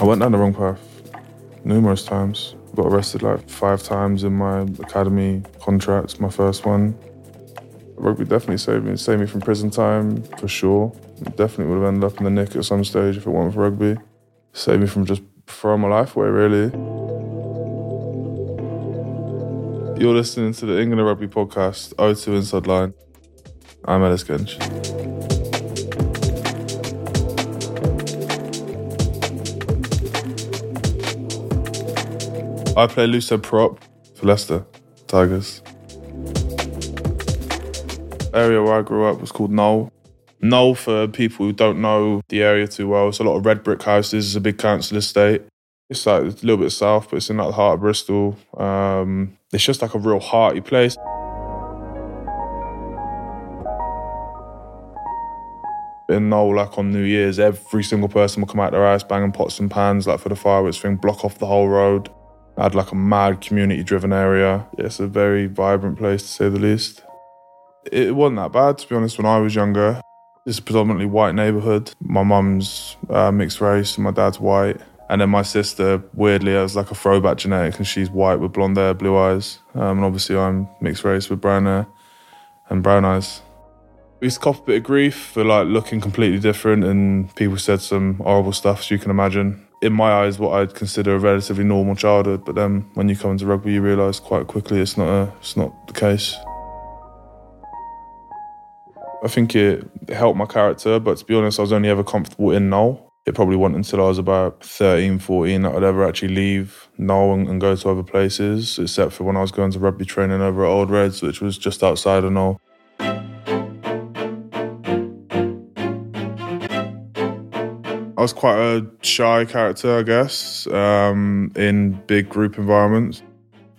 I went down the wrong path numerous times. Got arrested like five times in my academy contracts, my first one. Rugby definitely saved me, saved me from prison time for sure. Definitely would have ended up in the nick at some stage if it weren't for rugby. Saved me from just throwing my life away, really. You're listening to the England Rugby podcast, O2 Inside Line. I'm Ellis Genge. I play end prop for Leicester Tigers. Area where I grew up was called Knowle. Knowle, for people who don't know the area too well, it's a lot of red brick houses. It's a big council estate. It's like it's a little bit south, but it's in the heart of Bristol. Um, it's just like a real hearty place. In Knowle, like on New Year's, every single person will come out their house banging pots and pans, like for the fireworks thing, block off the whole road. Had like a mad community driven area. It's a very vibrant place to say the least. It wasn't that bad, to be honest, when I was younger. It's a predominantly white neighborhood. My mum's uh, mixed race, and my dad's white. And then my sister, weirdly, has like a throwback genetic, and she's white with blonde hair, blue eyes. Um, and obviously, I'm mixed race with brown hair and brown eyes. We used to cop a bit of grief for like looking completely different, and people said some horrible stuff, as you can imagine. In my eyes, what I'd consider a relatively normal childhood, but then when you come into rugby, you realise quite quickly it's not a, it's not the case. I think it helped my character, but to be honest, I was only ever comfortable in Knowle. It probably wasn't until I was about 13, 14 that I'd ever actually leave Knowle and, and go to other places, except for when I was going to rugby training over at Old Reds, which was just outside of Knowle. I was quite a shy character, I guess, um, in big group environments.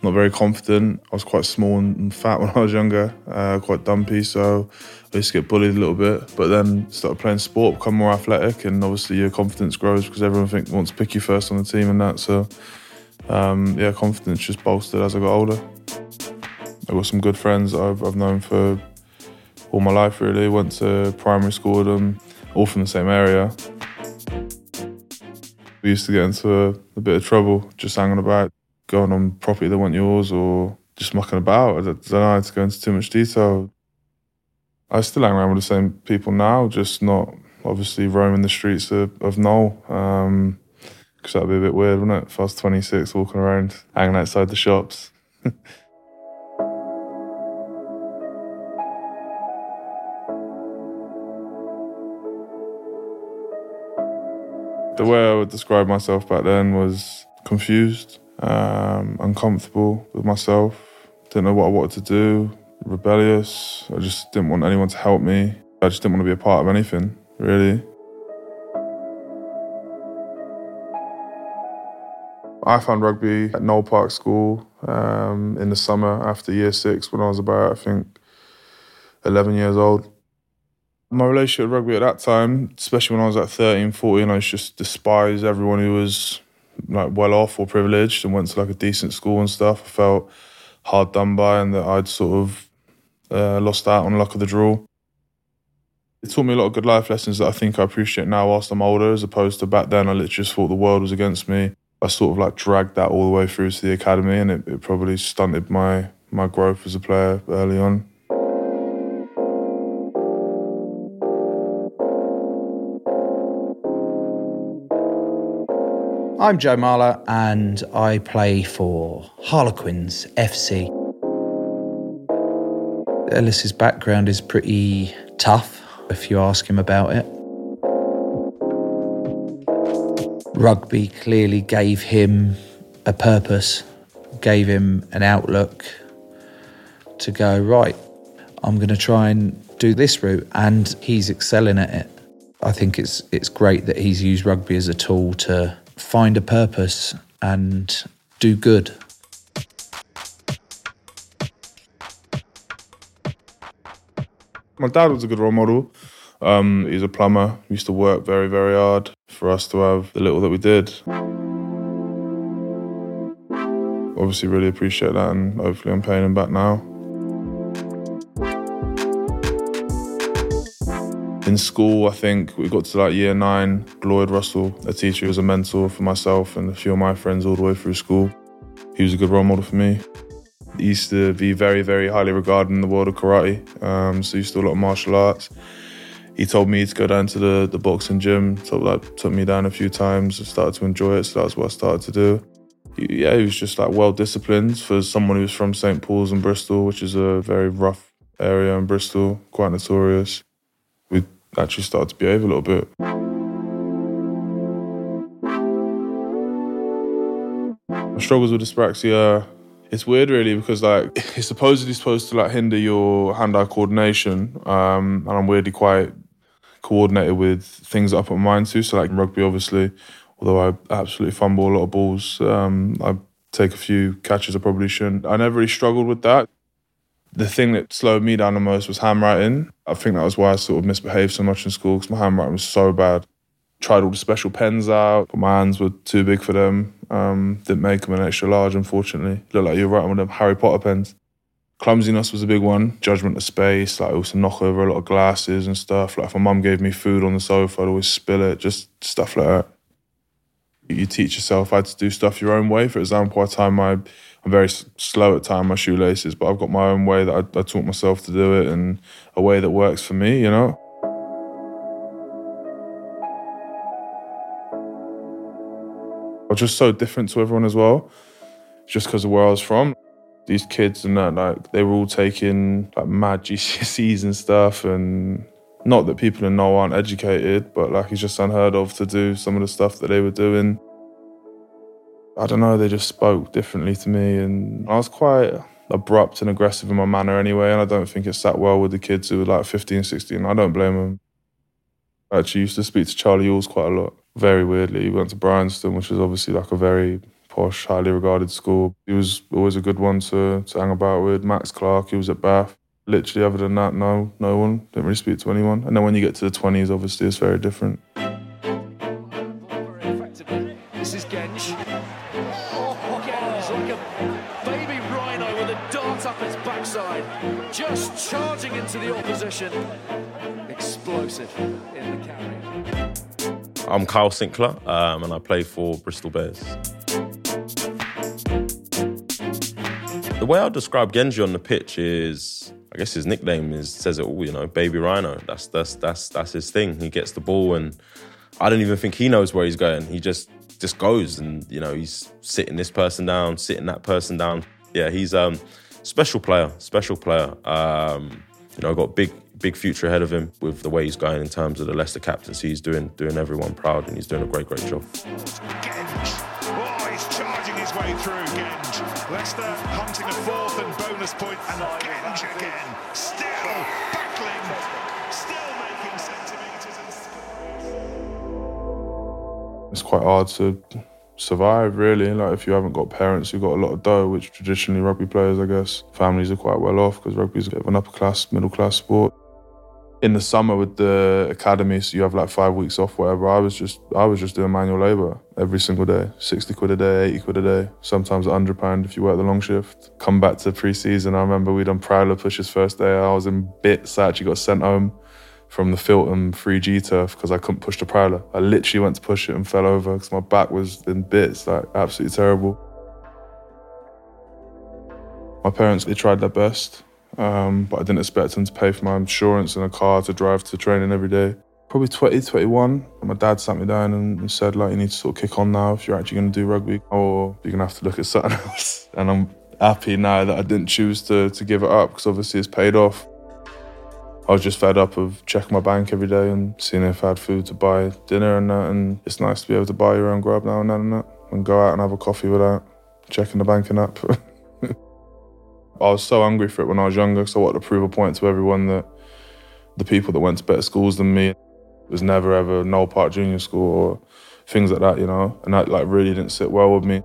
Not very confident. I was quite small and fat when I was younger, uh, quite dumpy, so I used to get bullied a little bit. But then started playing sport, become more athletic, and obviously your confidence grows because everyone think, wants to pick you first on the team and that. So, um, yeah, confidence just bolstered as I got older. I got some good friends I've, I've known for all my life, really. Went to primary school with them, all from the same area. We used to get into a, bit of trouble just hanging about, going on property that wasn't yours or just mucking about. I don't know how to go into too much detail. I still hang around with the same people now, just not obviously roaming the streets of, of Knowle. Um, because that'd be a bit weird, wouldn't it? If I was 26 walking around, hanging outside the shops. the way I would describe myself back then was confused, um, uncomfortable with myself, didn't know what I wanted to do, rebellious. I just didn't want anyone to help me. I just didn't want to be a part of anything, really. I found rugby at Knowle Park School um, in the summer after year six when I was about, I think, 11 years old. My relationship with rugby at that time, especially when I was like 13, 14, I just despised everyone who was like well off or privileged and went to like a decent school and stuff. I felt hard done by and that I'd sort of uh, lost out on luck of the draw. It taught me a lot of good life lessons that I think I appreciate now whilst I'm older, as opposed to back then I literally just thought the world was against me. I sort of like dragged that all the way through to the academy and it, it probably stunted my, my growth as a player early on. I'm Joe Marler and I play for Harlequins FC. Ellis's background is pretty tough if you ask him about it. Rugby clearly gave him a purpose, gave him an outlook to go, right, I'm going to try and do this route, and he's excelling at it. I think it's it's great that he's used rugby as a tool to find a purpose and do good. My dad was a good role model. Um, he's a plumber. He used to work very, very hard for us to have the little that we did. Obviously, really appreciate that, and hopefully, I'm paying him back now. In school, I think we got to like year nine. Lloyd Russell, a teacher, was a mentor for myself and a few of my friends all the way through school. He was a good role model for me. He used to be very, very highly regarded in the world of karate. Um, so he used to do a lot of martial arts. He told me to go down to the, the boxing gym. So like took me down a few times. I started to enjoy it. So that's what I started to do. Yeah, he was just like well disciplined for someone who was from St Paul's in Bristol, which is a very rough area in Bristol, quite notorious. Actually started to behave a little bit. My struggles with dyspraxia. It's weird really because like it's supposedly supposed to like hinder your hand-eye coordination um, and i'm weirdly quite coordinated with things that i put my mind to. So like rugby obviously although i absolutely fumble a lot of balls um, i take a few catches i probably shouldn't. I never really struggled with that the thing that slowed me down the most was handwriting i think that was why i sort of misbehaved so much in school because my handwriting was so bad tried all the special pens out, but my hands were too big for them. Um, didn't make them an extra large, unfortunately. Looked like you were writing with them Harry Potter pens. Clumsiness was a big one. Judgment of space, like I used to knock over a lot of glasses and stuff. Like if my mum gave me food on the sofa, I'd always spill it, just stuff like that. You teach yourself how to do stuff your own way. For example, I tie my, I'm very slow at tying my shoelaces, but I've got my own way that I, I taught myself to do it and a way that works for me, you know? I was just so different to everyone as well, just because of where I was from. These kids and that, like, they were all taking like mad GCSEs and stuff, and not that people in Knowle aren't educated, but like it's just unheard of to do some of the stuff that they were doing. I don't know, they just spoke differently to me, and I was quite abrupt and aggressive in my manner anyway, and I don't think it sat well with the kids who were like 15, 16. I don't blame them. I actually used to speak to Charlie Ewels quite a lot very weirdly. He went to Bryanston, which is obviously like a very posh, highly regarded school. He was always a good one to, to hang about with. Max Clark, he was at Bath. Literally, other than that, no, no one. Didn't really speak to anyone. And then when you get to the 20s, obviously, it's very different. A dart up its backside, just charging into the opposition. Explosive in the carry. I'm Kyle Sinckler, um, and I play for Bristol Bears. The way I describe Genji on the pitch is, I guess his nickname is says it all. You know, Baby Rhino. That's that's that's that's his thing. He gets the ball, and I don't even think he knows where he's going. He just just goes, and you know, he's sitting this person down, sitting that person down. Yeah, he's um special player, special player. Um, you know, got big big future ahead of him with the way he's going in terms of the Leicester captaincy. He's doing doing everyone proud and he's doing a great, great job. Genge. Oh, he's charging his way through, Genge. Leicester hunting a fourth and bonus. And Genge again. Still battling. Still making centimetres. It's quite hard to survive, really. Like if you haven't got parents who've got a lot of dough, which traditionally rugby players, I guess, families are quite well off because rugby is a bit of an upper class, middle class sport in the summer with the academy, so you have like five weeks off, whatever. I was just I was just doing manual labour every single day, sixty quid a day, eighty quid a day, sometimes hundred pound if you work the long shift. Come back to pre-season, I remember we done Prowler pushes first day. I was in bits. I actually got sent home from the Filton 3G turf because I couldn't push the Prowler. I literally went to push it and fell over because my back was in bits, like absolutely terrible. My parents, they tried their best. Um, but I didn't expect them to pay for my insurance and a car to drive to training every day. Probably 20, 21. My dad sat me down and said, like, you need to sort of kick on now if you're actually going to do rugby, or you're going to have to look at something else. And I'm happy now that I didn't choose to, to give it up because obviously it's paid off. I was just fed up of checking my bank every day and seeing if I had food to buy dinner and that. And it's nice to be able to buy your own grub now and then and that, and go out and have a coffee without checking the banking app. I was so angry for it when I was younger because I wanted to prove a point to everyone that the people that went to better schools than me was never ever Knowle Park Junior School or things like that, you know, and that like really didn't sit well with me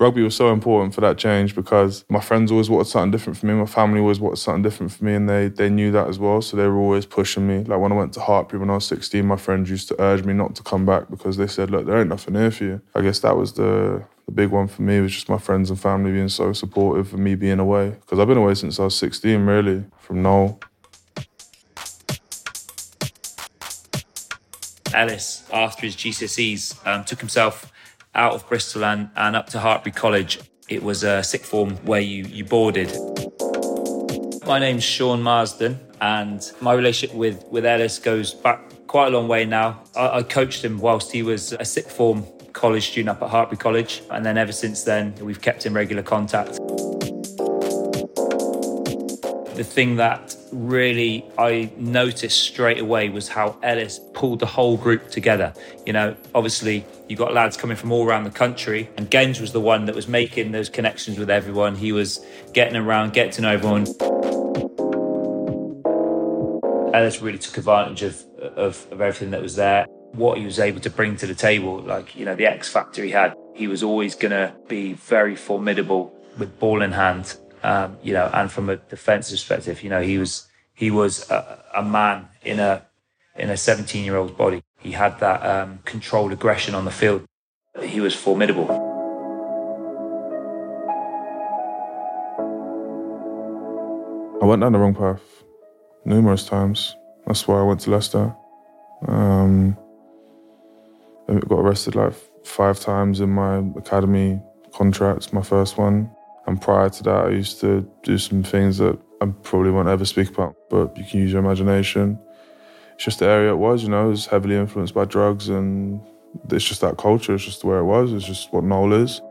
rugby was so important for that change because my friends always wanted something different for me. My family always wanted something different for me, and they they knew that as well. So they were always pushing me. Like when I went to Hartpury when I was 16, my friends used to urge me not to come back because they said, "Look, there ain't nothing here for you." I guess that was the the big one for me was just my friends and family being so supportive of me being away because I've been away since I was 16, really, from Knowle. Ellis, after his GCSEs, um, took himself out of Bristol and, and up to Hartpury College. It was a sixth form where you, you boarded. My name's Sean Marsden, and my relationship with, with Ellis goes back quite a long way now. I, I coached him whilst he was a sixth form college student up at Hartpury College, and then ever since then, we've kept in regular contact. The thing that really I noticed straight away was how Ellis pulled the whole group together. You know, obviously you got lads coming from all around the country, and Genge was the one that was making those connections with everyone. He was getting around, getting to know everyone. Ellis really took advantage of, of, of everything that was there. What he was able to bring to the table, like, you know, the X factor he had. He was always going to be very formidable with ball in hand, um, you know, and from a defensive perspective, you know, he was he was a, a man in a in a 17 year old's body. He had that um, controlled aggression on the field. He was formidable. I went down the wrong path numerous times. That's why I went to Leicester. Um, I got arrested like five times in my academy contract, my first one. And prior to that, I used to do some things that I probably won't ever speak about, but you can use your imagination. It's just the area it was, you know, it was heavily influenced by drugs and it's just that culture, it's just where it was, it's just what Knowle is.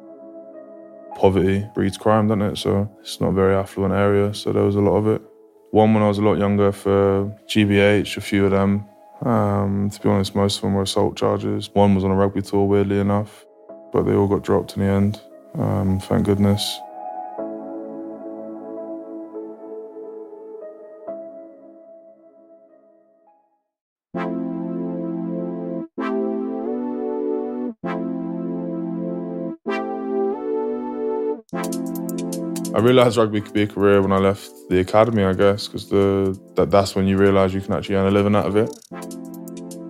Poverty breeds crime, doesn't it? So it's not a very affluent area, so there was a lot of it. One when I was a lot younger for GBH, a few of them. Um, to be honest, most of them were assault charges. One was on a rugby tour, weirdly enough, but they all got dropped in the end. Um, thank goodness. I realised rugby could be a career when I left the academy, I guess, because that, that's when you realise you can actually earn a living out of it.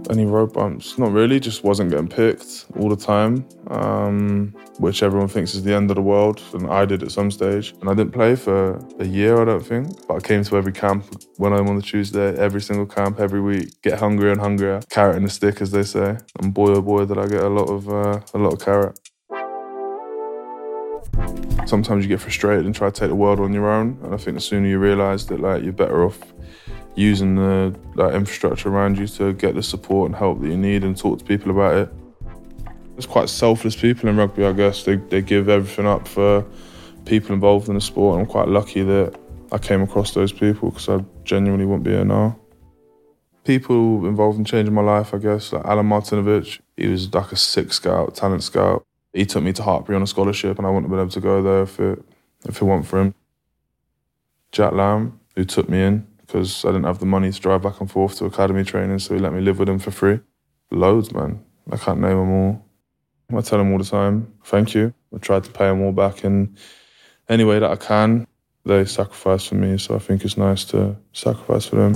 Any road bumps? Not really, just wasn't getting picked all the time, um, which everyone thinks is the end of the world, and I did at some stage. And I didn't play for a year, I don't think, but I came to every camp when I'm on the Tuesday, every single camp, every week, get hungrier and hungrier, carrot in the stick, as they say. And boy, oh boy, did I get a lot of uh, a lot of carrot. Sometimes you get frustrated and try to take the world on your own. And I think the sooner you realise that like you're better off using the like, infrastructure around you to get the support and help that you need and talk to people about it. It's quite selfless people in rugby, I guess. They, they give everything up for people involved in the sport. I'm quite lucky that I came across those people because I genuinely wouldn't be here now. People involved in changing my life, I guess, like Alan Martinovich, he was like a sick scout, talent scout. He took me to Hartpury on a scholarship, and I wouldn't have been able to go there if it if it weren't for him. Jack Lamb, who took me in because I didn't have the money to drive back and forth to academy training, so he let me live with him for free. Loads, man. I can't name them all. I tell them all the time, thank you. I tried to pay them all back in any way that I can. They sacrificed for me, so I think it's nice to sacrifice for them.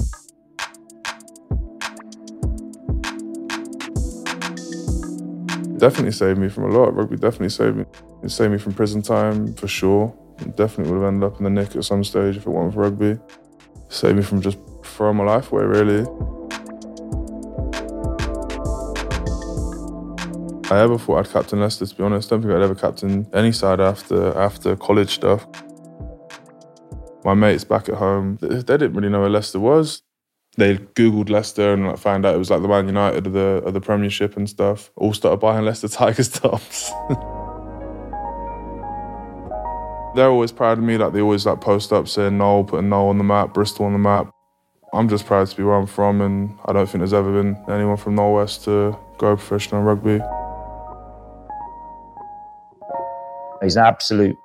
Definitely saved me from a lot. Rugby definitely saved me. It saved me from prison time for sure. It definitely would have ended up in the nick at some stage if it wasn't for rugby. It saved me from just throwing my life away, really. I ever thought I'd captain Leicester, to be honest. I don't think I'd ever captain any side after after college stuff. My mates back at home, they didn't really know where Leicester was they googled Leicester and like found out it was like the Man United of the of the Premiership and stuff. All started buying Leicester Tigers tops. They're always proud of me. Like they always like post up saying Knowle, putting Knowle on the map, Bristol on the map. I'm just proud to be where I'm from, and I don't think there's ever been anyone from Knowle West to go professional rugby. He's an absolute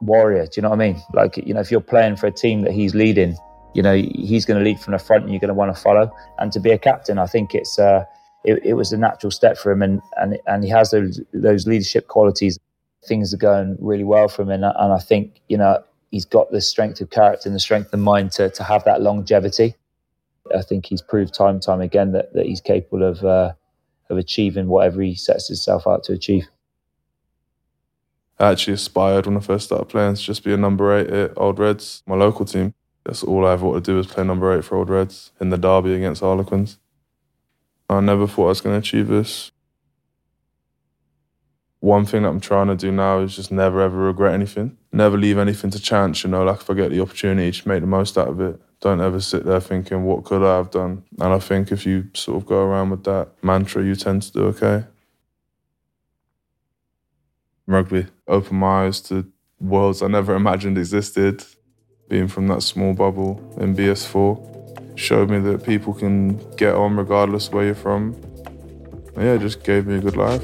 warrior. Do you know what I mean? Like you know, if you're playing for a team that he's leading, you know he's going to lead from the front and you're going to want to follow. And to be a captain i think it's uh, it, it, was a natural step for him and and, and he has those those leadership qualities. Things are going really well for him and, and i think you know he's got the strength of character and the strength of mind to, to have that longevity. I think he's proved time and time again that, that he's capable of uh, of achieving whatever he sets himself out to achieve. I actually aspired when I first started playing to just be a number eight at Old Reds, my local team. That's all I ever wanted to do was play number eight for Old Reds in the derby against Harlequins. I never thought I was going to achieve this. One thing that I'm trying to do now is just never ever regret anything. Never leave anything to chance, you know, like if I get the opportunity, just make the most out of it. Don't ever sit there thinking, what could I have done? And I think if you sort of go around with that mantra, you tend to do okay. Rugby opened my eyes to worlds I never imagined existed. Being from that small bubble in BS4 showed me that people can get on regardless where you're from. Yeah, it just gave me a good life.